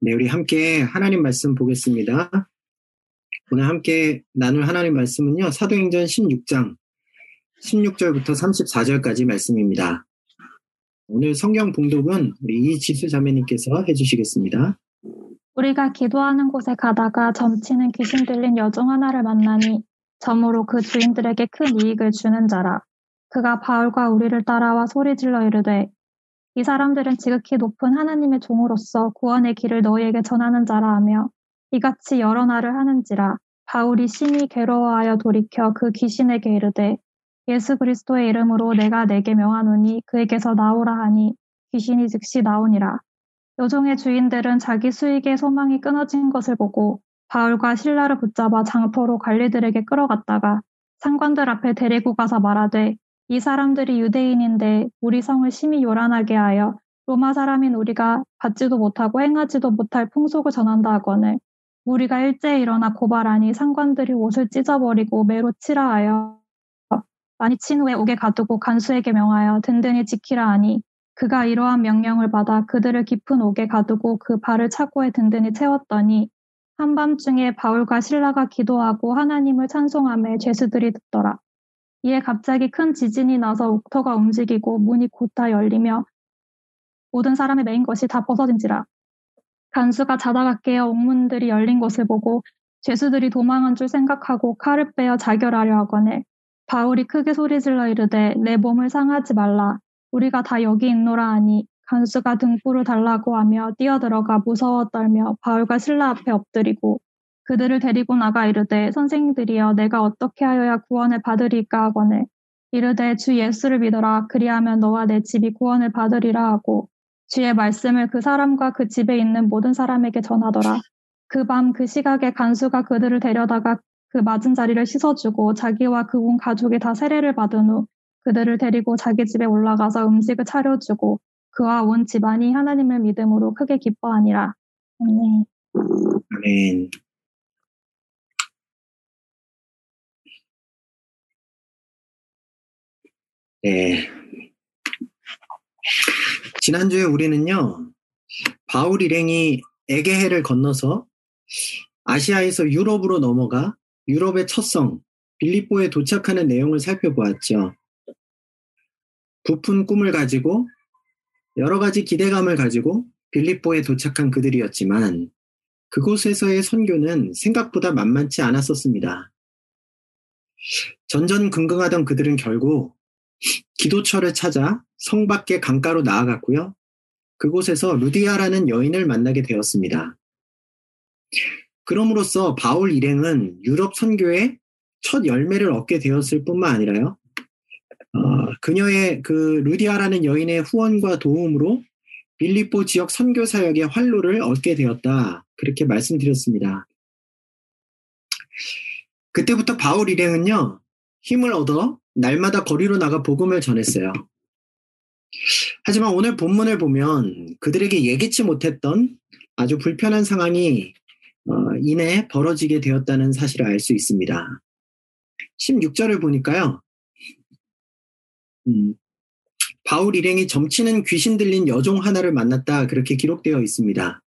네, 우리 함께 하나님 말씀 보겠습니다. 오늘 함께 나눌 하나님 말씀은요, 사도행전 16장 16절부터 34절까지 말씀입니다. 오늘 성경 봉독은 우리 이지수 자매님께서 해주시겠습니다. 우리가 기도하는 곳에 가다가 점치는 귀신 들린 여종 하나를 만나니 점으로 그 주인들에게 큰 이익을 주는 자라. 그가 바울과 우리를 따라와 소리 질러 이르되 이 사람들은 지극히 높은 하나님의 종으로서 구원의 길을 너희에게 전하는 자라 하며 이같이 여러 날을 하는지라 바울이 심히 괴로워하여 돌이켜 그 귀신에게 이르되 예수 그리스도의 이름으로 내가 내게 명하노니 그에게서 나오라 하니 귀신이 즉시 나오니라. 여종의 주인들은 자기 수익의 소망이 끊어진 것을 보고 바울과 신라를 붙잡아 장포로 관리들에게 끌어갔다가 상관들 앞에 데리고 가서 말하되 이 사람들이 유대인인데 우리 성을 심히 요란하게 하여 로마 사람인 우리가 받지도 못하고 행하지도 못할 풍속을 전한다 하거늘 우리가 일제히 일어나 고발하니 상관들이 옷을 찢어버리고 매로 치라 하여 많이 친 후에 옥에 가두고 간수에게 명하여 든든히 지키라 하니 그가 이러한 명령을 받아 그들을 깊은 옥에 가두고 그 발을 차고에 든든히 채웠더니 한밤중에 바울과 신라가 기도하고 하나님을 찬송함에 죄수들이 듣더라. 이에 갑자기 큰 지진이 나서 옥터가 움직이고 문이 곧다 열리며 모든 사람의 메인 것이 다 벗어진지라. 간수가 자다가 깨어 옥문들이 열린 것을 보고 죄수들이 도망한 줄 생각하고 칼을 빼어 자결하려 하거늘 바울이 크게 소리질러 이르되 내 몸을 상하지 말라. 우리가 다 여기 있노라 하니 간수가 등불을 달라고 하며 뛰어들어가 무서워 떨며 바울과 신라 앞에 엎드리고 그들을 데리고 나가 이르되 선생들이여 내가 어떻게 하여야 구원을 받으리까 하거늘 이르되 주 예수를 믿어라 그리하면 너와 내 집이 구원을 받으리라 하고 주의 말씀을 그 사람과 그 집에 있는 모든 사람에게 전하더라. 그 밤 그 시각에 간수가 그들을 데려다가 그 맞은 자리를 씻어주고 자기와 그 온 가족이 다 세례를 받은 후 그들을 데리고 자기 집에 올라가서 음식을 차려주고 그와 온 집안이 하나님을 믿음으로 크게 기뻐하니라. 아멘. 아멘. 네. 지난주에 우리는요, 바울 일행이 에게해를 건너서 아시아에서 유럽으로 넘어가 유럽의 첫 성, 빌립보에 도착하는 내용을 살펴보았죠. 부푼 꿈을 가지고 여러 가지 기대감을 가지고 빌립보에 도착한 그들이었지만 그곳에서의 선교는 생각보다 만만치 않았었습니다. 전전긍긍하던 그들은 결국 기도처를 찾아 성 밖의 강가로 나아갔고요. 그곳에서 루디아라는 여인을 만나게 되었습니다. 그럼으로써 바울 일행은 유럽 선교의 첫 열매를 얻게 되었을 뿐만 아니라요. 어, 그녀의 그 루디아라는 여인의 후원과 도움으로 빌리포 지역 선교 사역의 활로를 얻게 되었다. 그렇게 말씀드렸습니다. 그때부터 바울 일행은요, 힘을 얻어 날마다 거리로 나가 복음을 전했어요. 하지만 오늘 본문을 보면 그들에게 예기치 못했던 아주 불편한 상황이 어, 이내 벌어지게 되었다는 사실을 알 수 있습니다. 16절을 보니까요. 음, 바울 일행이 점치는 귀신 들린 여종 하나를 만났다 그렇게 기록되어 있습니다.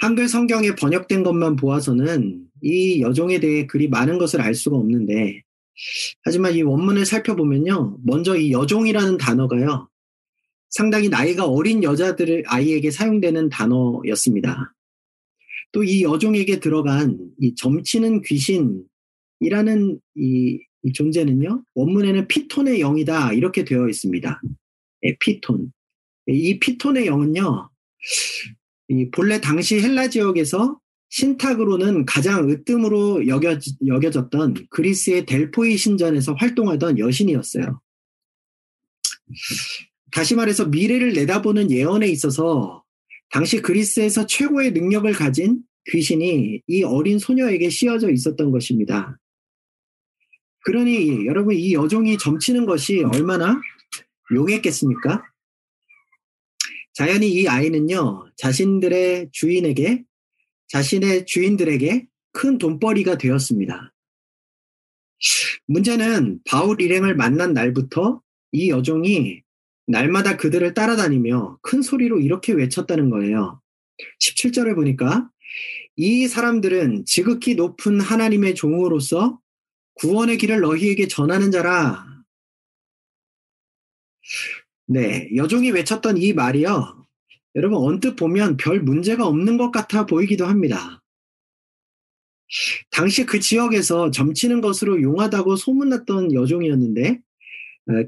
한글 성경에 번역된 것만 보아서는 이 여종에 대해 그리 많은 것을 알 수가 없는데 하지만 이 원문을 살펴보면요. 먼저 이 여종이라는 단어가요. 상당히 나이가 어린 여자들의 아이에게 사용되는 단어였습니다. 또 이 여종에게 들어간 이 점치는 귀신이라는 이, 이 존재는요. 원문에는 피톤의 영이다 이렇게 되어 있습니다. 네, 피톤. 이 피톤의 영은요. 이 본래 당시 헬라 지역에서 신탁으로는 가장 으뜸으로 여겨, 여겨졌던 그리스의 델포이 신전에서 활동하던 여신이었어요. 다시 말해서 미래를 내다보는 예언에 있어서 당시 그리스에서 최고의 능력을 가진 귀신이 이 어린 소녀에게 씌어져 있었던 것입니다. 그러니 여러분 이 여종이 점치는 것이 얼마나 용했겠습니까? 자연히 이 아이는요, 자신들의 주인에게 자신의 주인들에게 큰 돈벌이가 되었습니다. 문제는 바울 일행을 만난 날부터 이 여종이 날마다 그들을 따라다니며 큰 소리로 이렇게 외쳤다는 거예요. 17절에 보니까 이 사람들은 지극히 높은 하나님의 종으로서 구원의 길을 너희에게 전하는 자라. 네, 여종이 외쳤던 이 말이요. 여러분 언뜻 보면 별 문제가 없는 것 같아 보이기도 합니다. 당시 그 지역에서 점치는 것으로 용하다고 소문났던 여종이었는데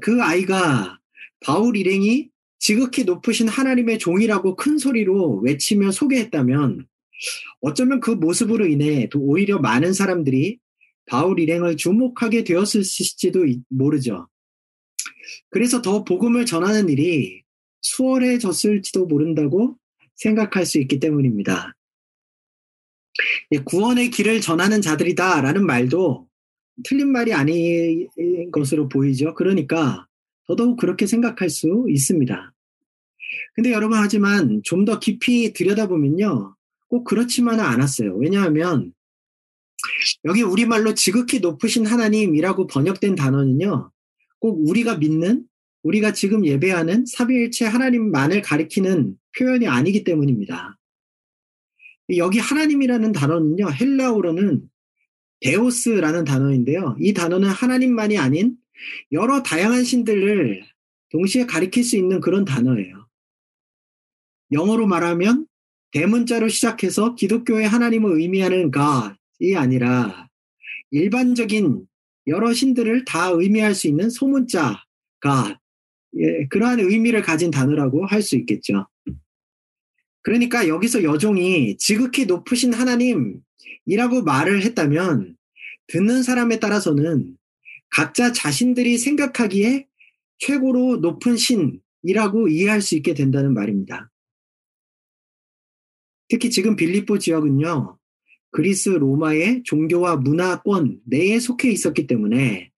그 아이가 바울 일행이 지극히 높으신 하나님의 종이라고 큰 소리로 외치며 소개했다면 어쩌면 그 모습으로 인해 오히려 많은 사람들이 바울 일행을 주목하게 되었을지도 모르죠. 그래서 더 복음을 전하는 일이 수월해졌을지도 모른다고 생각할 수 있기 때문입니다. 구원의 길을 전하는 자들이다 라는 말도 틀린 말이 아닌 것으로 보이죠. 그러니까 더더욱 그렇게 생각할 수 있습니다. 근데 여러분 하지만 좀 더 깊이 들여다보면요. 꼭 그렇지만은 않았어요. 왜냐하면 여기 우리말로 지극히 높으신 하나님이라고 번역된 단어는요. 꼭 우리가 믿는 우리가 지금 예배하는 사비일체 하나님만을 가리키는 표현이 아니기 때문입니다. 여기 하나님이라는 단어는요. 헬라어로는 데오스라는 단어인데요. 이 단어는 하나님만이 아닌 여러 다양한 신들을 동시에 가리킬 수 있는 그런 단어예요. 영어로 말하면 대문자로 시작해서 기독교의 하나님을 의미하는 God이 아니라 일반적인 여러 신들을 다 의미할 수 있는 소문자 God 예, 그러한 의미를 가진 단어라고 할 수 있겠죠. 그러니까 여기서 여종이 지극히 높으신 하나님이라고 말을 했다면 듣는 사람에 따라서는 각자 자신들이 생각하기에 최고로 높은 신이라고 이해할 수 있게 된다는 말입니다. 특히 지금 빌립보 지역은요, 그리스 로마의 종교와 문화권 내에 속해 있었기 때문에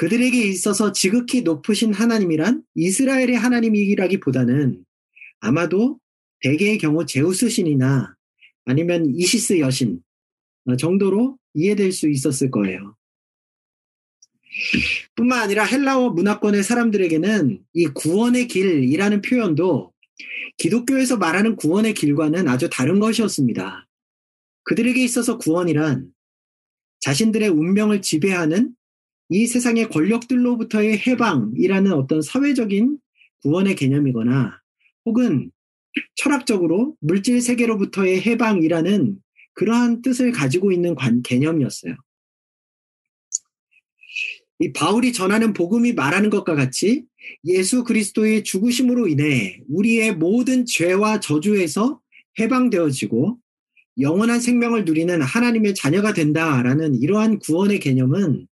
그들에게 있어서 지극히 높으신 하나님이란 이스라엘의 하나님이라기보다는 아마도 대개의 경우 제우스 신이나 아니면 이시스 여신 정도로 이해될 수 있었을 거예요. 뿐만 아니라 헬라어 문화권의 사람들에게는 이 구원의 길이라는 표현도 기독교에서 말하는 구원의 길과는 아주 다른 것이었습니다. 그들에게 있어서 구원이란 자신들의 운명을 지배하는 이 세상의 권력들로부터의 해방이라는 어떤 사회적인 구원의 개념이거나 혹은 철학적으로 물질 세계로부터의 해방이라는 그러한 뜻을 가지고 있는 관, 개념이었어요. 이 바울이 전하는 복음이 말하는 것과 같이 예수 그리스도의 죽으심으로 인해 우리의 모든 죄와 저주에서 해방되어지고 영원한 생명을 누리는 하나님의 자녀가 된다라는 이러한 구원의 개념은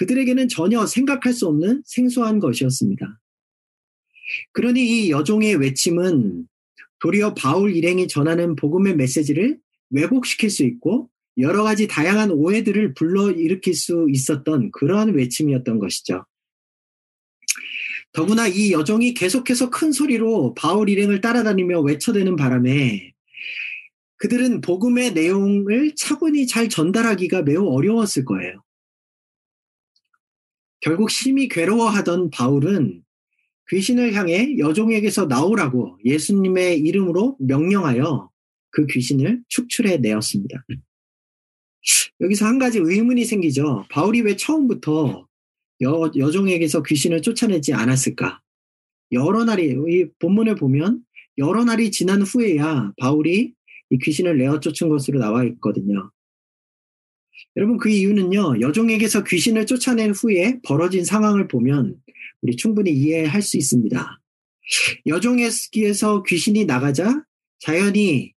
그들에게는 전혀 생각할 수 없는 생소한 것이었습니다. 그러니 이 여종의 외침은 도리어 바울 일행이 전하는 복음의 메시지를 왜곡시킬 수 있고 여러 가지 다양한 오해들을 불러일으킬 수 있었던 그러한 외침이었던 것이죠. 더구나 이 여종이 계속해서 큰 소리로 바울 일행을 따라다니며 외쳐대는 바람에 그들은 복음의 내용을 차분히 잘 전달하기가 매우 어려웠을 거예요. 결국 심히 괴로워하던 바울은 귀신을 향해 여종에게서 나오라고 예수님의 이름으로 명령하여 그 귀신을 축출해 내었습니다. 여기서 한 가지 의문이 생기죠. 바울이 왜 처음부터 여, 여종에게서 귀신을 쫓아내지 않았을까? 여러 날이, 이 본문을 보면 여러 날이 지난 후에야 바울이 이 귀신을 내어 쫓은 것으로 나와 있거든요. 여러분 그 이유는요, 여종에게서 귀신을 쫓아낸 후에 벌어진 상황을 보면 우리 충분히 이해할 수 있습니다. 여종에게서 귀신이 나가자 자연히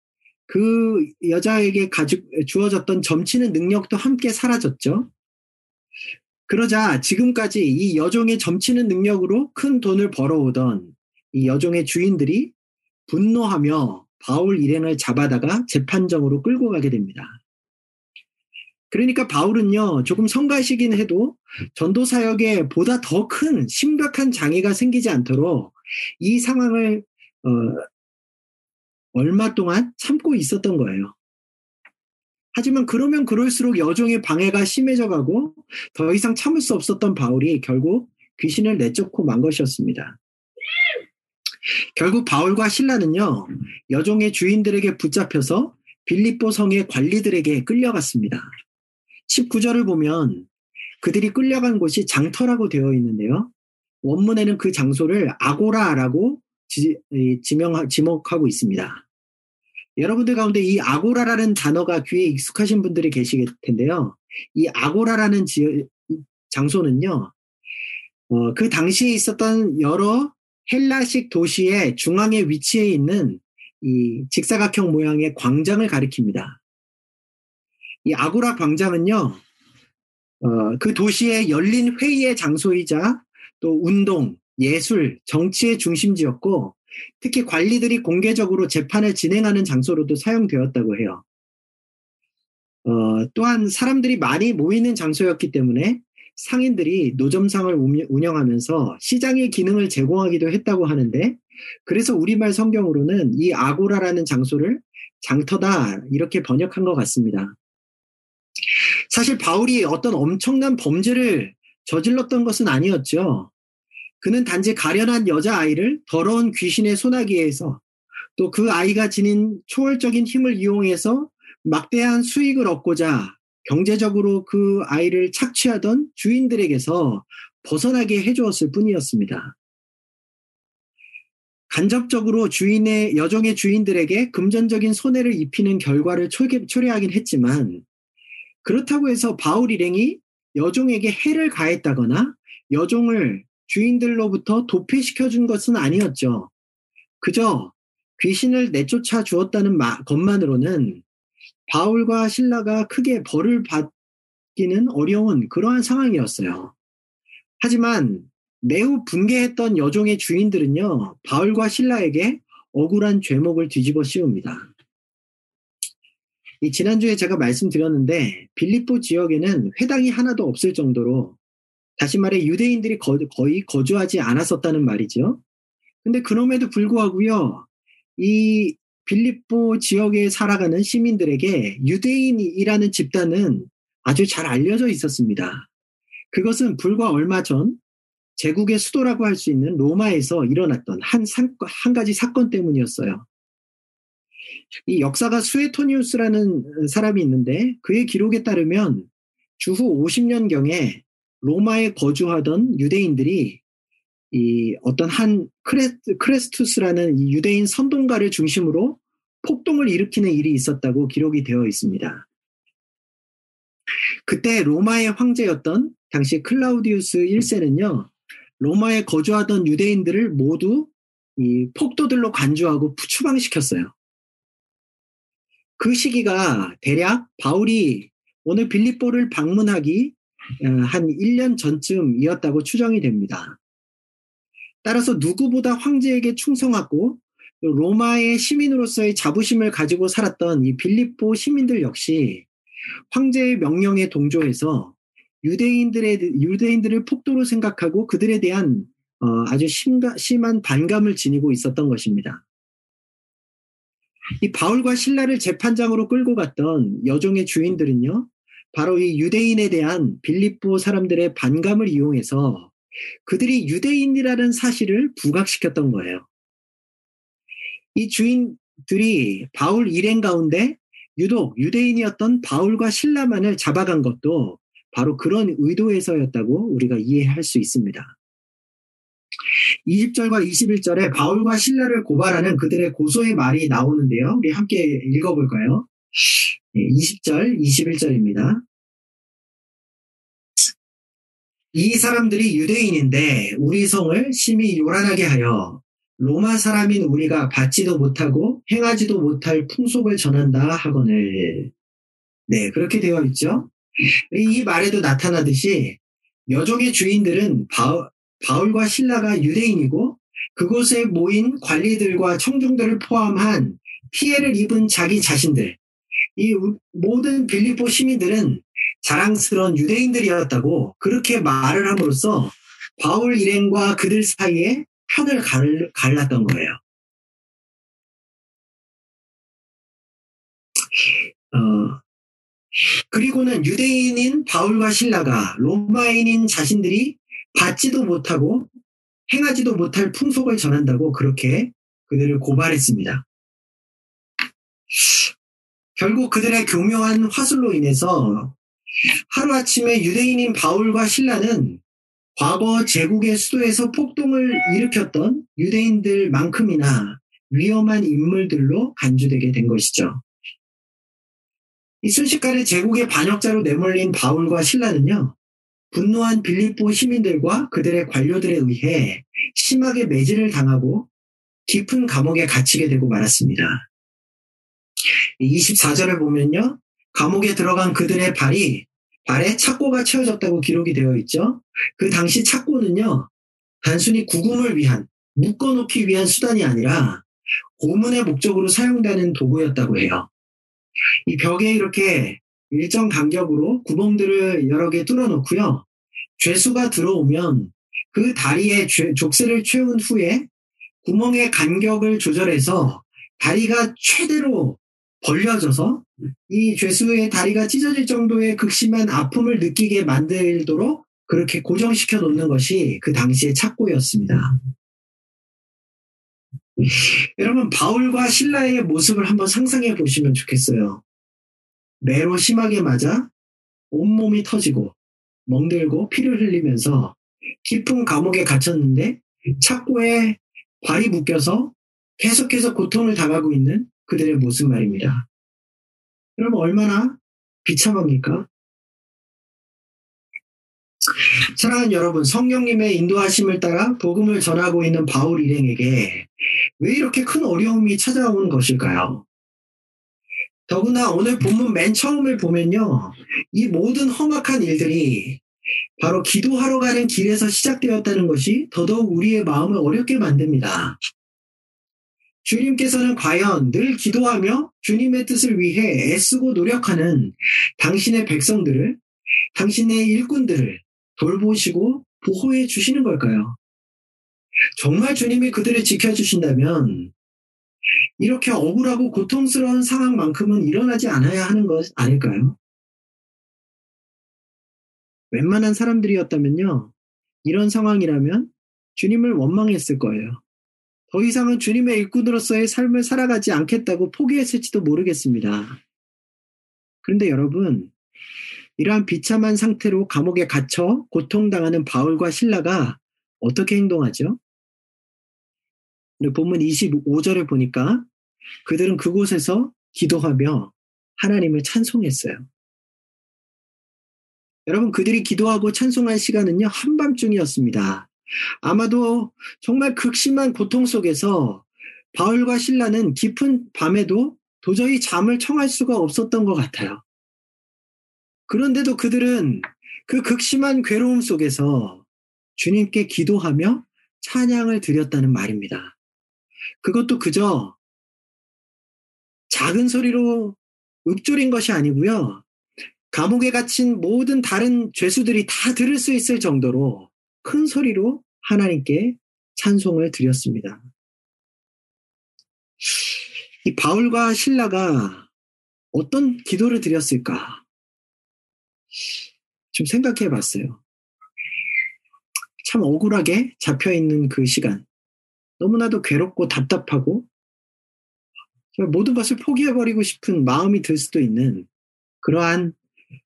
그 여자에게 가지, 주어졌던 점치는 능력도 함께 사라졌죠. 그러자 지금까지 이 여종의 점치는 능력으로 큰 돈을 벌어오던 이 여종의 주인들이 분노하며 바울 일행을 잡아다가 재판정으로 끌고 가게 됩니다. 그러니까 바울은요, 조금 성가시긴 해도 전도 사역에 보다 더 큰 심각한 장애가 생기지 않도록 이 상황을 어, 얼마 동안 참고 있었던 거예요. 하지만 그러면 그럴수록 여종의 방해가 심해져 가고 더 이상 참을 수 없었던 바울이 결국 귀신을 내쫓고 만 것이었습니다. 결국 바울과 신라는요, 여종의 주인들에게 붙잡혀서 빌립보 성의 관리들에게 끌려갔습니다. 19절을 보면 그들이 끌려간 곳이 장터라고 되어 있는데요. 원문에는 그 장소를 아고라라고 지, 지명, 지목하고 있습니다. 여러분들 가운데 이 아고라라는 단어가 귀에 익숙하신 분들이 계실 텐데요. 이 아고라라는 지, 장소는요, 어, 그 당시에 있었던 여러 헬라식 도시의 중앙에 위치해 있는 이 직사각형 모양의 광장을 가리킵니다. 이 아고라 광장은요, 어, 그 도시의 열린 회의의 장소이자 또 운동, 예술, 정치의 중심지였고 특히 관리들이 공개적으로 재판을 진행하는 장소로도 사용되었다고 해요. 어, 또한 사람들이 많이 모이는 장소였기 때문에 상인들이 노점상을 운영하면서 시장의 기능을 제공하기도 했다고 하는데 그래서 우리말 성경으로는 이 아고라라는 장소를 장터다 이렇게 번역한 것 같습니다. 사실 바울이 어떤 엄청난 범죄를 저질렀던 것은 아니었죠. 그는 단지 가련한 여자아이를 더러운 귀신의 소나기에서 또 그 아이가 지닌 초월적인 힘을 이용해서 막대한 수익을 얻고자 경제적으로 그 아이를 착취하던 주인들에게서 벗어나게 해주었을 뿐이었습니다. 간접적으로 주인의 여종의 주인들에게 금전적인 손해를 입히는 결과를 초래하긴 했지만 그렇다고 해서 바울 일행이 여종에게 해를 가했다거나 여종을 주인들로부터 도피시켜 준 것은 아니었죠. 그저 귀신을 내쫓아 주었다는 것만으로는 바울과 신라가 크게 벌을 받기는 어려운 그러한 상황이었어요. 하지만 매우 분개했던 여종의 주인들은요, 바울과 신라에게 억울한 죄목을 뒤집어 씌웁니다. 이 지난주에 제가 말씀드렸는데 빌립보 지역에는 회당이 하나도 없을 정도로 다시 말해 유대인들이 거, 거의 거주하지 않았었다는 말이죠. 근데 그럼에도 불구하고요. 이 빌립보 지역에 살아가는 시민들에게 유대인이라는 집단은 아주 잘 알려져 있었습니다. 그것은 불과 얼마 전 제국의 수도라고 할 수 있는 로마에서 일어났던 한, 한 가지 사건 때문이었어요. 이 역사가 수에토니우스라는 사람이 있는데 그의 기록에 따르면 주후 50년경에 로마에 거주하던 유대인들이 이 어떤 한 크레스, 크레스 투스라는 유대인 선동가를 중심으로 폭동을 일으키는 일이 있었다고 기록이 되어 있습니다. 그때 로마의 황제였던 당시 클라우디우스 1세는요, 로마에 거주하던 유대인들을 모두 이 폭도들로 간주하고 추방시켰어요. 그 시기가 대략 바울이 오늘 빌립보를 방문하기 어, 한 1년 전쯤이었다고 추정이 됩니다. 따라서 누구보다 황제에게 충성하고 로마의 시민으로서의 자부심을 가지고 살았던 이 빌립보 시민들 역시 황제의 명령에 동조해서 유대인들의 유대인들을 폭도로 생각하고 그들에 대한 어, 아주 심가, 심한 반감을 지니고 있었던 것입니다. 이 바울과 신라를 재판장으로 끌고 갔던 여종의 주인들은요, 바로 이 유대인에 대한 빌립보 사람들의 반감을 이용해서 그들이 유대인이라는 사실을 부각시켰던 거예요. 이 주인들이 바울 일행 가운데 유독 유대인이었던 바울과 신라만을 잡아간 것도 바로 그런 의도에서였다고 우리가 이해할 수 있습니다. 20절과 21절에 바울과 신라를 고발하는 그들의 고소의 말이 나오는데요. 우리 함께 읽어볼까요? 20절, 21절입니다. 이 사람들이 유대인인데 우리 성을 심히 요란하게 하여 로마 사람인 우리가 받지도 못하고 행하지도 못할 풍속을 전한다 하거늘. 네, 그렇게 되어 있죠. 이 말에도 나타나듯이 여종의 주인들은 바울, 바울과 신라가 유대인이고 그곳에 모인 관리들과 청중들을 포함한 피해를 입은 자기 자신들, 이 모든 빌리보 시민들은 자랑스러운 유대인들이었다고 그렇게 말을 함으로써 바울 일행과 그들 사이에 편을 갈, 갈랐던 거예요. 어, 그리고는 유대인인 바울과 신라가 로마인인 자신들이 받지도 못하고 행하지도 못할 풍속을 전한다고 그렇게 그들을 고발했습니다. 결국 그들의 교묘한 화술로 인해서 하루아침에 유대인인 바울과 신라는 과거 제국의 수도에서 폭동을 일으켰던 유대인들만큼이나 위험한 인물들로 간주되게 된 것이죠. 이 순식간에 제국의 반역자로 내몰린 바울과 신라는요, 분노한 빌립보 시민들과 그들의 관료들에 의해 심하게 매질을 당하고 깊은 감옥에 갇히게 되고 말았습니다. 24절을 보면요. 감옥에 들어간 그들의 발이 발에 착고가 채워졌다고 기록이 되어 있죠. 그 당시 착고는요. 단순히 구금을 위한 묶어놓기 위한 수단이 아니라 고문의 목적으로 사용되는 도구였다고 해요. 이 벽에 이렇게 일정 간격으로 구멍들을 여러 개 뚫어 놓고요. 죄수가 들어오면 그 다리에 족쇄를 채운 후에 구멍의 간격을 조절해서 다리가 최대로 벌려져서 이 죄수의 다리가 찢어질 정도의 극심한 아픔을 느끼게 만들도록 그렇게 고정시켜 놓는 것이 그 당시의 착고였습니다. 여러분, 바울과 신라의 모습을 한번 상상해 보시면 좋겠어요. 매로 심하게 맞아 온몸이 터지고 멍들고 피를 흘리면서 깊은 감옥에 갇혔는데 착고에 발이 묶여서 계속해서 고통을 당하고 있는 그들의 모습 말입니다. 여러분 얼마나 비참합니까? 사랑하는 여러분, 성령님의 인도하심을 따라 복음을 전하고 있는 바울 일행에게 왜 이렇게 큰 어려움이 찾아오는 것일까요? 더구나 오늘 본문 맨 처음을 보면요. 이 모든 험악한 일들이 바로 기도하러 가는 길에서 시작되었다는 것이 더더욱 우리의 마음을 어렵게 만듭니다. 주님께서는 과연 늘 기도하며 주님의 뜻을 위해 애쓰고 노력하는 당신의 백성들을, 당신의 일꾼들을 돌보시고 보호해 주시는 걸까요? 정말 주님이 그들을 지켜주신다면 이렇게 억울하고 고통스러운 상황만큼은 일어나지 않아야 하는 것 아닐까요? 웬만한 사람들이었다면요. 이런 상황이라면 주님을 원망했을 거예요. 더 이상은 주님의 일꾼으로서의 삶을 살아가지 않겠다고 포기했을지도 모르겠습니다. 그런데 여러분, 이러한 비참한 상태로 감옥에 갇혀 고통당하는 바울과 신라가 어떻게 행동하죠? 본문 25절을 보니까 그들은 그곳에서 기도하며 하나님을 찬송했어요. 여러분, 그들이 기도하고 찬송한 시간은요, 한밤중이었습니다. 아마도 정말 극심한 고통 속에서 바울과 신라는 깊은 밤에도 도저히 잠을 청할 수가 없었던 것 같아요. 그런데도 그들은 그 극심한 괴로움 속에서 주님께 기도하며 찬양을 드렸다는 말입니다. 그것도 그저 작은 소리로 읊조린 것이 아니고요. 감옥에 갇힌 모든 다른 죄수들이 다 들을 수 있을 정도로 큰 소리로 하나님께 찬송을 드렸습니다. 이 바울과 신라가 어떤 기도를 드렸을까? 좀 생각해 봤어요. 참 억울하게 잡혀 있는 그 시간. 너무나도 괴롭고 답답하고 모든 것을 포기해버리고 싶은 마음이 들 수도 있는 그러한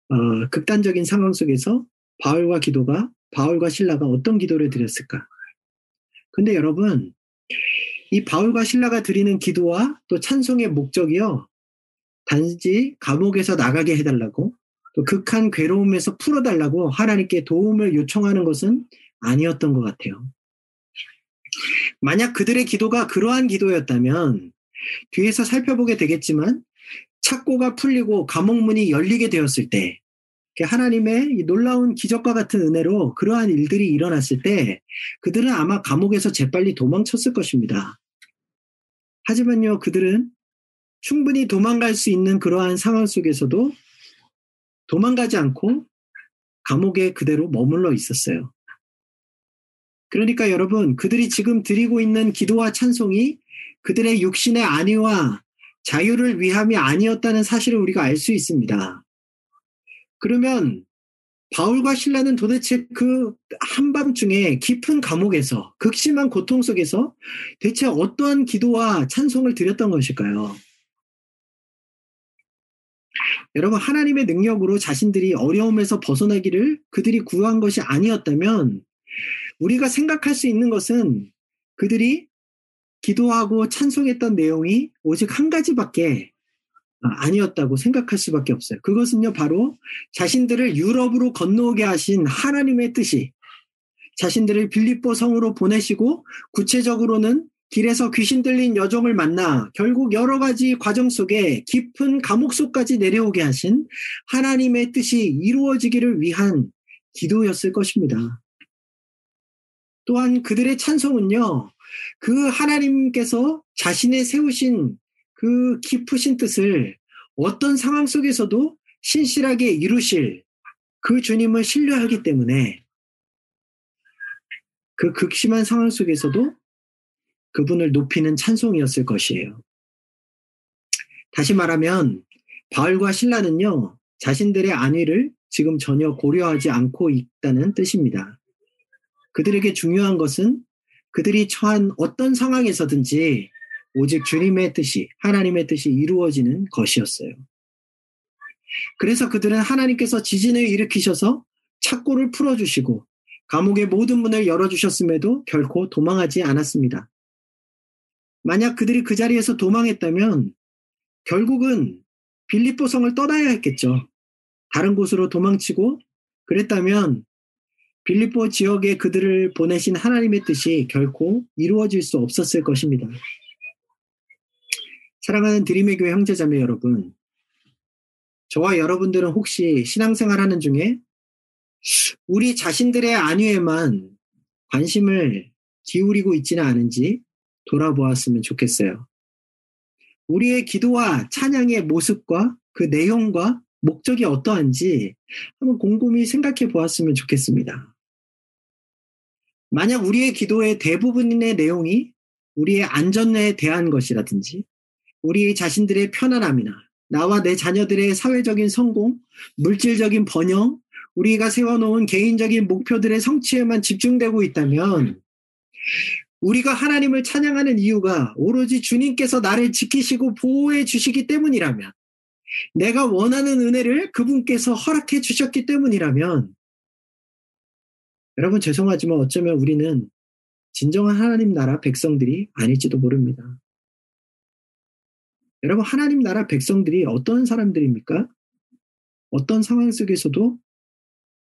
어, 극단적인 상황 속에서 바울과 기도가 바울과 신라가 어떤 기도를 드렸을까? 근데 여러분, 이 바울과 신라가 드리는 기도와 또 찬송의 목적이요. 단지 감옥에서 나가게 해달라고 또 극한 괴로움에서 풀어달라고 하나님께 도움을 요청하는 것은 아니었던 것 같아요. 만약 그들의 기도가 그러한 기도였다면 뒤에서 살펴보게 되겠지만 착고가 풀리고 감옥문이 열리게 되었을 때 하나님의 놀라운 기적과 같은 은혜로 그러한 일들이 일어났을 때 그들은 아마 감옥에서 재빨리 도망쳤을 것입니다. 하지만요, 그들은 충분히 도망갈 수 있는 그러한 상황 속에서도 도망가지 않고 감옥에 그대로 머물러 있었어요. 그러니까 여러분, 그들이 지금 드리고 있는 기도와 찬송이 그들의 육신의 안위와 자유를 위함이 아니었다는 사실을 우리가 알 수 있습니다. 그러면 바울과 신라는 도대체 그 한밤중에 깊은 감옥에서 극심한 고통 속에서 대체 어떠한 기도와 찬송을 드렸던 것일까요? 여러분, 하나님의 능력으로 자신들이 어려움에서 벗어나기를 그들이 구한 것이 아니었다면 우리가 생각할 수 있는 것은 그들이 기도하고 찬송했던 내용이 오직 한 가지밖에 아니었다고 생각할 수밖에 없어요. 그것은요, 바로 자신들을 유럽으로 건너오게 하신 하나님의 뜻이 자신들을 빌립보 성으로 보내시고 구체적으로는 길에서 귀신 들린 여종을 만나 결국 여러 가지 과정 속에 깊은 감옥 속까지 내려오게 하신 하나님의 뜻이 이루어지기를 위한 기도였을 것입니다. 또한 그들의 찬송은요, 그 하나님께서 자신의 세우신 그 깊으신 뜻을 어떤 상황 속에서도 신실하게 이루실 그 주님을 신뢰하기 때문에 그 극심한 상황 속에서도 그분을 높이는 찬송이었을 것이에요. 다시 말하면 바울과 신라는요, 자신들의 안위를 지금 전혀 고려하지 않고 있다는 뜻입니다. 그들에게 중요한 것은 그들이 처한 어떤 상황에서든지 오직 주님의 뜻이, 하나님의 뜻이 이루어지는 것이었어요. 그래서 그들은 하나님께서 지진을 일으키셔서 착고를 풀어주시고 감옥의 모든 문을 열어주셨음에도 결코 도망하지 않았습니다. 만약 그들이 그 자리에서 도망했다면 결국은 빌립보 성을 떠나야 했겠죠. 다른 곳으로 도망치고 그랬다면 빌립보 지역에 그들을 보내신 하나님의 뜻이 결코 이루어질 수 없었을 것입니다. 사랑하는 드림의 교회 형제자매 여러분, 저와 여러분들은 혹시 신앙생활 하는 중에 우리 자신들의 안위에만 관심을 기울이고 있지는 않은지 돌아보았으면 좋겠어요. 우리의 기도와 찬양의 모습과 그 내용과 목적이 어떠한지 한번 곰곰이 생각해 보았으면 좋겠습니다. 만약 우리의 기도의 대부분의 내용이 우리의 안전에 대한 것이라든지 우리 자신들의 편안함이나 나와 내 자녀들의 사회적인 성공, 물질적인 번영, 우리가 세워놓은 개인적인 목표들의 성취에만 집중되고 있다면 우리가 하나님을 찬양하는 이유가 오로지 주님께서 나를 지키시고 보호해 주시기 때문이라면, 내가 원하는 은혜를 그분께서 허락해 주셨기 때문이라면, 여러분 죄송하지만 어쩌면 우리는 진정한 하나님 나라 백성들이 아닐지도 모릅니다. 여러분 하나님 나라 백성들이 어떤 사람들입니까? 어떤 상황 속에서도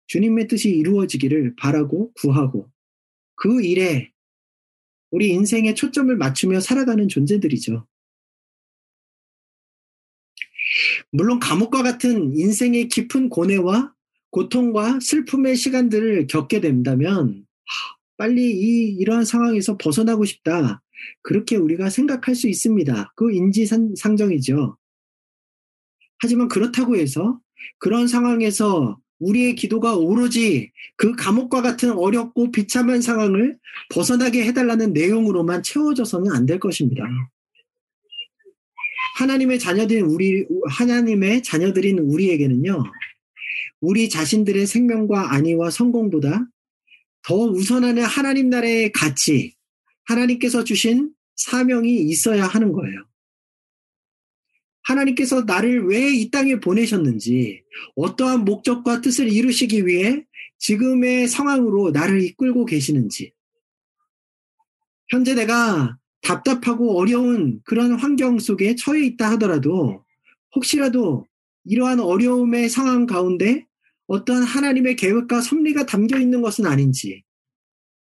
주님의 뜻이 이루어지기를 바라고 구하고 그 일에 우리 인생에 초점을 맞추며 살아가는 존재들이죠. 물론 감옥과 같은 인생의 깊은 고뇌와 고통과 슬픔의 시간들을 겪게 된다면 빨리 이 이러한 상황에서 벗어나고 싶다. 그렇게 우리가 생각할 수 있습니다. 그 인지 상정이죠. 하지만 그렇다고 해서 그런 상황에서 우리의 기도가 오로지 그 감옥과 같은 어렵고 비참한 상황을 벗어나게 해달라는 내용으로만 채워져서는 안 될 것입니다. 하나님의 자녀들인 우리, 하나님의 자녀들인 우리에게는요, 우리 자신들의 생명과 안위와 성공보다 더 우선하는 하나님 나라의 가치, 하나님께서 주신 사명이 있어야 하는 거예요. 하나님께서 나를 왜 이 땅에 보내셨는지, 어떠한 목적과 뜻을 이루시기 위해 지금의 상황으로 나를 이끌고 계시는지, 현재 내가 답답하고 어려운 그런 환경 속에 처해 있다 하더라도, 혹시라도 이러한 어려움의 상황 가운데 어떠한 하나님의 계획과 섭리가 담겨 있는 것은 아닌지,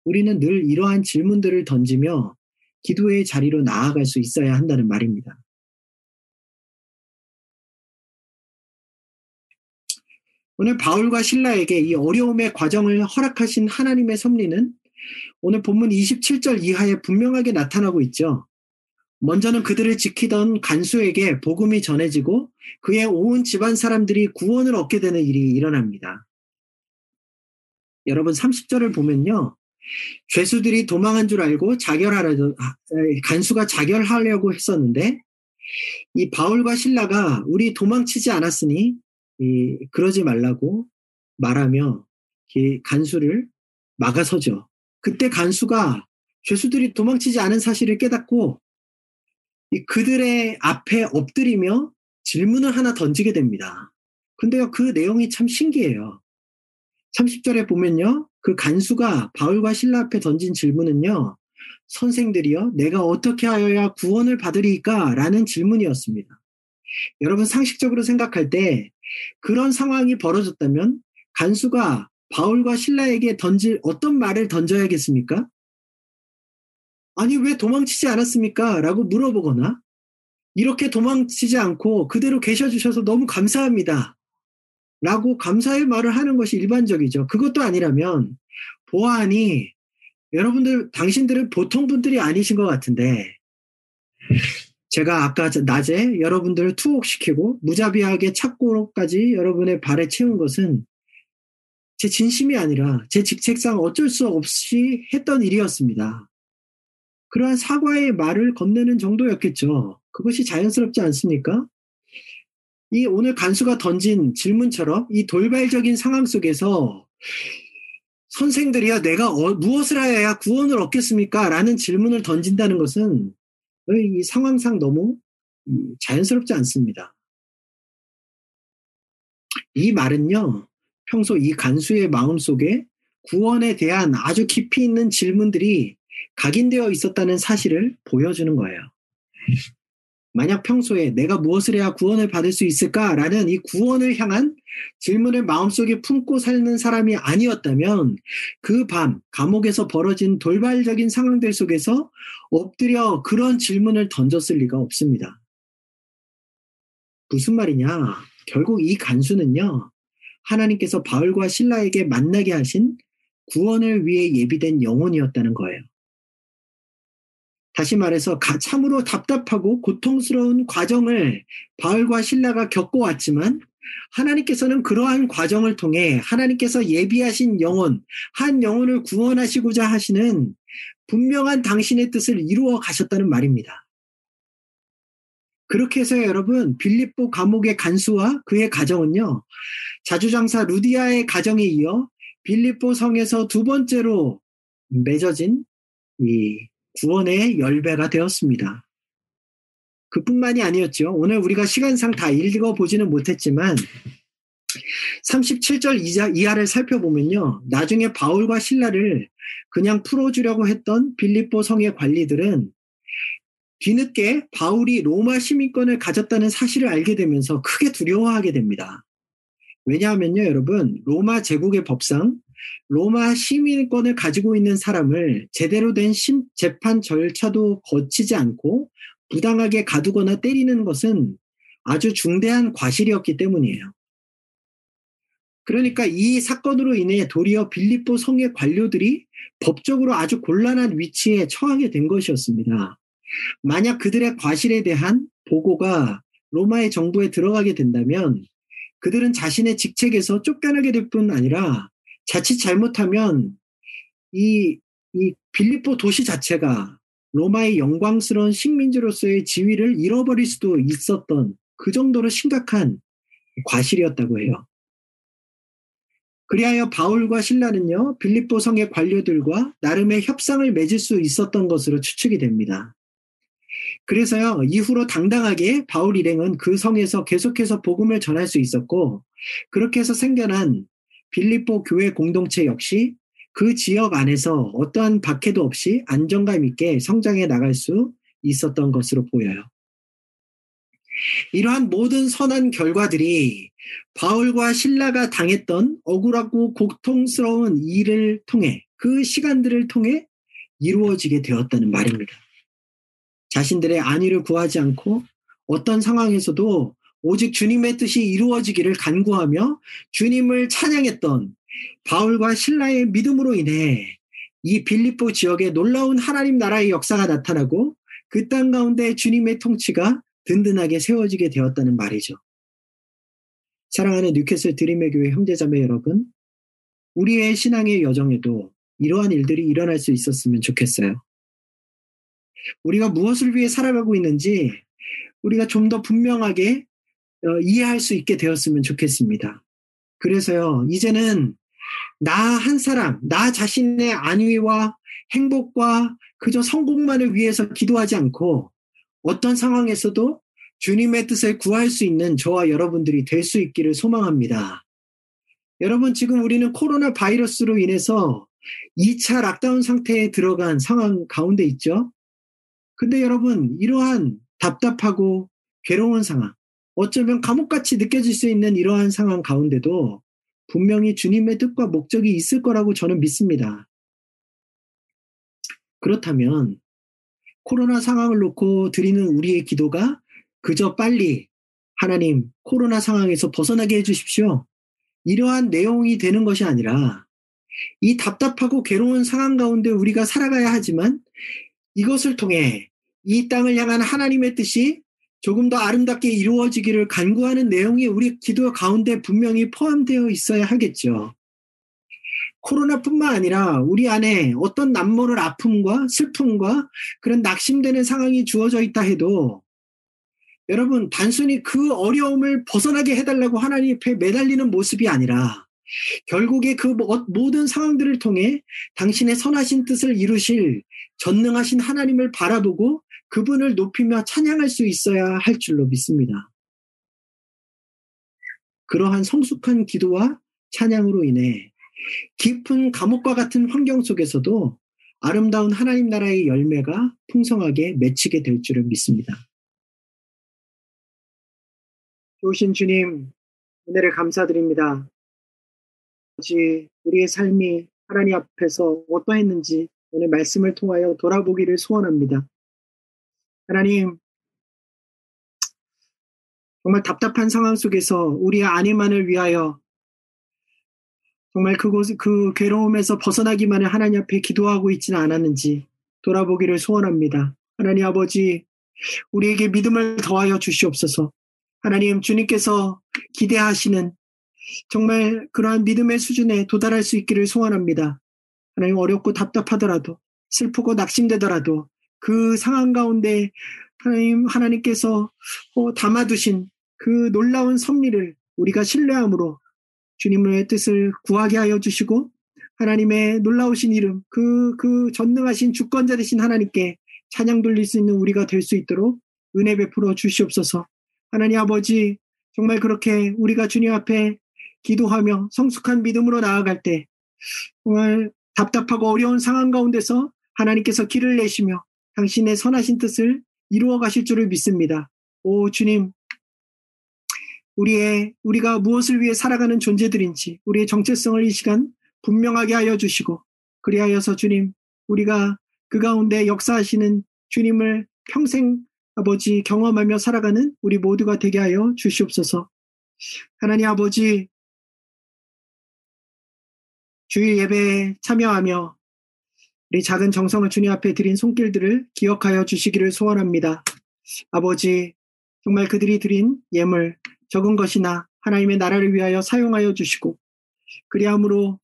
우리는 늘 이러한 질문들을 던지며 기도의 자리로 나아갈 수 있어야 한다는 말입니다. 오늘 바울과 신라에게 이 어려움의 과정을 허락하신 하나님의 섭리는 오늘 본문 27절 이하에 분명하게 나타나고 있죠. 먼저는 그들을 지키던 간수에게 복음이 전해지고 그의 온 집안 사람들이 구원을 얻게 되는 일이 일어납니다. 여러분 30절을 보면요. 죄수들이 도망한 줄 알고 자결하려 아, 간수가 자결하려고 했었는데 이 바울과 신라가 우리 도망치지 않았으니 이, 그러지 말라고 말하며 간수를 막아서죠. 그때 간수가 죄수들이 도망치지 않은 사실을 깨닫고 그들의 앞에 엎드리며 질문을 하나 던지게 됩니다. 근데요, 그 내용이 참 신기해요. 30절에 보면요, 그 간수가 바울과 신라 앞에 던진 질문은요, 선생들이요, 내가 어떻게 하여야 구원을 받으리까? 라는 질문이었습니다. 여러분 상식적으로 생각할 때 그런 상황이 벌어졌다면 간수가 바울과 신라에게 던질 어떤 말을 던져야겠습니까? 아니, 왜 도망치지 않았습니까? 라고 물어보거나, 이렇게 도망치지 않고 그대로 계셔주셔서 너무 감사합니다. 라고 감사의 말을 하는 것이 일반적이죠. 그것도 아니라면, 보아하니, 여러분들, 당신들은 보통 분들이 아니신 것 같은데, 제가 아까 낮에 여러분들을 투옥시키고 무자비하게 착고로까지 여러분의 발에 채운 것은 제 진심이 아니라 제 직책상 어쩔 수 없이 했던 일이었습니다. 그러한 사과의 말을 건네는 정도였겠죠. 그것이 자연스럽지 않습니까? 이 오늘 간수가 던진 질문처럼 이 돌발적인 상황 속에서 선생들이야 내가 어, 무엇을 해야 구원을 얻겠습니까? 라는 질문을 던진다는 것은 이 상황상 너무 음, 자연스럽지 않습니다. 이 말은요, 평소 이 간수의 마음 속에 구원에 대한 아주 깊이 있는 질문들이 각인되어 있었다는 사실을 보여주는 거예요. 만약 평소에 내가 무엇을 해야 구원을 받을 수 있을까라는 이 구원을 향한 질문을 마음속에 품고 살는 사람이 아니었다면 그 밤 감옥에서 벌어진 돌발적인 상황들 속에서 엎드려 그런 질문을 던졌을 리가 없습니다. 무슨 말이냐? 결국 이 간수는요, 하나님께서 바울과 신라에게 만나게 하신 구원을 위해 예비된 영혼이었다는 거예요. 다시 말해서 참으로 답답하고 고통스러운 과정을 바울과 신라가 겪어왔지만 하나님께서는 그러한 과정을 통해 하나님께서 예비하신 영혼, 한 영혼을 구원하시고자 하시는 분명한 당신의 뜻을 이루어 가셨다는 말입니다. 그렇게 해서 여러분 빌립보 감옥의 간수와 그의 가정은요 자주장사 루디아의 가정에 이어 빌립보 성에서 두 번째로 맺어진 이 구원의 열배가 되었습니다. 그뿐만이 아니었죠. 오늘 우리가 시간상 다 읽어보지는 못했지만 37절 이하를 살펴보면요. 나중에 바울과 신라를 그냥 풀어주려고 했던 빌립보 성의 관리들은 뒤늦게 바울이 로마 시민권을 가졌다는 사실을 알게 되면서 크게 두려워하게 됩니다. 왜냐하면요, 여러분, 로마 제국의 법상 로마 시민권을 가지고 있는 사람을 제대로 된 심, 재판 절차도 거치지 않고 부당하게 가두거나 때리는 것은 아주 중대한 과실이었기 때문이에요. 그러니까 이 사건으로 인해 도리어 빌립보 성의 관료들이 법적으로 아주 곤란한 위치에 처하게 된 것이었습니다. 만약 그들의 과실에 대한 보고가 로마의 정부에 들어가게 된다면 그들은 자신의 직책에서 쫓겨나게 될 뿐 아니라 자칫 잘못하면 이, 이 빌리포 도시 자체가 로마의 영광스러운 식민지로서의 지위를 잃어버릴 수도 있었던 그 정도로 심각한 과실이었다고 해요. 그리하여 바울과 신라는요, 빌립보 성의 관료들과 나름의 협상을 맺을 수 있었던 것으로 추측이 됩니다. 그래서요, 이후로 당당하게 바울 일행은 그 성에서 계속해서 복음을 전할 수 있었고, 그렇게 해서 생겨난 빌립보 교회 공동체 역시 그 지역 안에서 어떠한 박해도 없이 안정감 있게 성장해 나갈 수 있었던 것으로 보여요. 이러한 모든 선한 결과들이 바울과 신라가 당했던 억울하고 고통스러운 일을 통해 그 시간들을 통해 이루어지게 되었다는 말입니다. 자신들의 안위를 구하지 않고 어떤 상황에서도 오직 주님의 뜻이 이루어지기를 간구하며 주님을 찬양했던 바울과 신라의 믿음으로 인해 이 빌립보 지역에 놀라운 하나님 나라의 역사가 나타나고 그 땅 가운데 주님의 통치가 든든하게 세워지게 되었다는 말이죠. 사랑하는 뉴캐슬 드림의 교회 형제자매 여러분, 우리의 신앙의 여정에도 이러한 일들이 일어날 수 있었으면 좋겠어요. 우리가 무엇을 위해 살아가고 있는지 우리가 좀 더 분명하게 어, 이해할 수 있게 되었으면 좋겠습니다. 그래서요, 이제는 나 한 사람, 나 자신의 안위와 행복과 그저 성공만을 위해서 기도하지 않고 어떤 상황에서도 주님의 뜻을 구할 수 있는 저와 여러분들이 될 수 있기를 소망합니다. 여러분, 지금 우리는 코로나 바이러스로 인해서 2차 락다운 상태에 들어간 상황 가운데 있죠? 근데 여러분, 이러한 답답하고 괴로운 상황, 어쩌면 감옥같이 느껴질 수 있는 이러한 상황 가운데도 분명히 주님의 뜻과 목적이 있을 거라고 저는 믿습니다. 그렇다면 코로나 상황을 놓고 드리는 우리의 기도가 그저 빨리 하나님 코로나 상황에서 벗어나게 해주십시오. 이러한 내용이 되는 것이 아니라 이 답답하고 괴로운 상황 가운데 우리가 살아가야 하지만 이것을 통해 이 땅을 향한 하나님의 뜻이 조금 더 아름답게 이루어지기를 간구하는 내용이 우리 기도 가운데 분명히 포함되어 있어야 하겠죠. 코로나뿐만 아니라 우리 안에 어떤 남모를 아픔과 슬픔과 그런 낙심되는 상황이 주어져 있다 해도 여러분 단순히 그 어려움을 벗어나게 해달라고 하나님 앞에 매달리는 모습이 아니라 결국에 그 모든 상황들을 통해 당신의 선하신 뜻을 이루실 전능하신 하나님을 바라보고 그분을 높이며 찬양할 수 있어야 할 줄로 믿습니다. 그러한 성숙한 기도와 찬양으로 인해 깊은 감옥과 같은 환경 속에서도 아름다운 하나님 나라의 열매가 풍성하게 맺히게 될 줄을 믿습니다. 좋으신 주님, 은혜를 감사드립니다. 우리의 삶이 하나님 앞에서 어떠했는지 오늘 말씀을 통하여 돌아보기를 소원합니다. 하나님, 정말 답답한 상황 속에서 우리의 아내만을 위하여 정말 그곳, 그 괴로움에서 벗어나기만을 하나님 앞에 기도하고 있지는 않았는지 돌아보기를 소원합니다. 하나님 아버지, 우리에게 믿음을 더하여 주시옵소서. 하나님, 주님께서 기대하시는 정말 그러한 믿음의 수준에 도달할 수 있기를 소원합니다. 하나님, 어렵고 답답하더라도, 슬프고 낙심되더라도, 그 상황 가운데 하나님, 하나님께서 어, 담아두신 그 놀라운 섭리를 우리가 신뢰함으로 주님의 뜻을 구하게 하여 주시고 하나님의 놀라우신 이름, 그, 그 전능하신 주권자 되신 하나님께 찬양 돌릴 수 있는 우리가 될 수 있도록 은혜 베풀어 주시옵소서. 하나님 아버지, 정말 그렇게 우리가 주님 앞에 기도하며 성숙한 믿음으로 나아갈 때 정말 답답하고 어려운 상황 가운데서 하나님께서 길을 내시며 당신의 선하신 뜻을 이루어 가실 줄을 믿습니다. 오 주님, 우리의 우리가 무엇을 위해 살아가는 존재들인지 우리의 정체성을 이 시간 분명하게 하여 주시고 그리하여서 주님 우리가 그 가운데 역사하시는 주님을 평생 아버지 경험하며 살아가는 우리 모두가 되게 하여 주시옵소서. 하나님 아버지 주일 예배에 참여하며 우리 작은 정성을 주님 앞에 드린 손길들을 기억하여 주시기를 소원합니다. 아버지, 정말 그들이 드린 예물, 적은 것이나 하나님의 나라를 위하여 사용하여 주시고, 그리함으로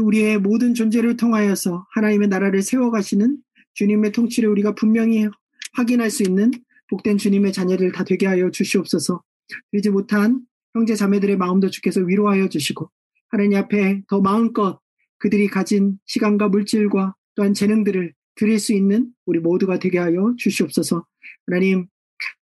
우리의 모든 존재를 통하여서 하나님의 나라를 세워가시는 주님의 통치를 우리가 분명히 확인할 수 있는 복된 주님의 자녀들 다 되게 하여 주시옵소서. 그러지 못한 형제 자매들의 마음도 주께서 위로하여 주시고 하나님 앞에 더 마음껏 그들이 가진 시간과 물질과 또한 재능들을 드릴 수 있는 우리 모두가 되게 하여 주시옵소서. 하나님,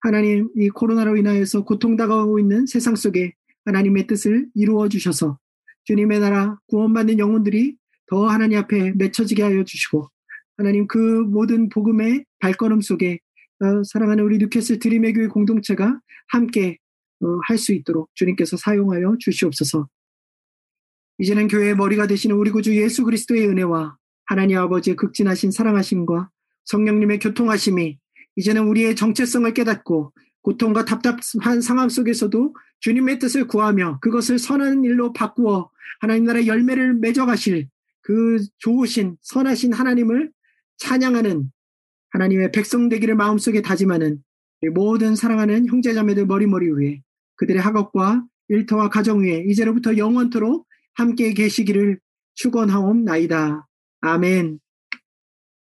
하나님 이 코로나로 인하여서 고통 당하고 있는 세상 속에 하나님의 뜻을 이루어 주셔서 주님의 나라 구원받는 영혼들이 더 하나님 앞에 맺혀지게 하여 주시고 하나님 그 모든 복음의 발걸음 속에 어, 사랑하는 우리 뉴캐슬 드림의 교회 공동체가 함께 어, 할수 있도록 주님께서 사용하여 주시옵소서. 이제는 교회의 머리가 되시는 우리 구주 예수 그리스도의 은혜와 하나님 아버지의 극진하신 사랑하심과 성령님의 교통하심이 이제는 우리의 정체성을 깨닫고 고통과 답답한 상황 속에서도 주님의 뜻을 구하며 그것을 선한 일로 바꾸어 하나님 나라의 열매를 맺어가실 그 좋으신 선하신 하나님을 찬양하는 하나님의 백성 되기를 마음속에 다짐하는 모든 사랑하는 형제자매들 머리머리 위에 그들의 학업과 일터와 가정 위에 이제로부터 영원토록 함께 계시기를 축원하옵나이다. 아멘.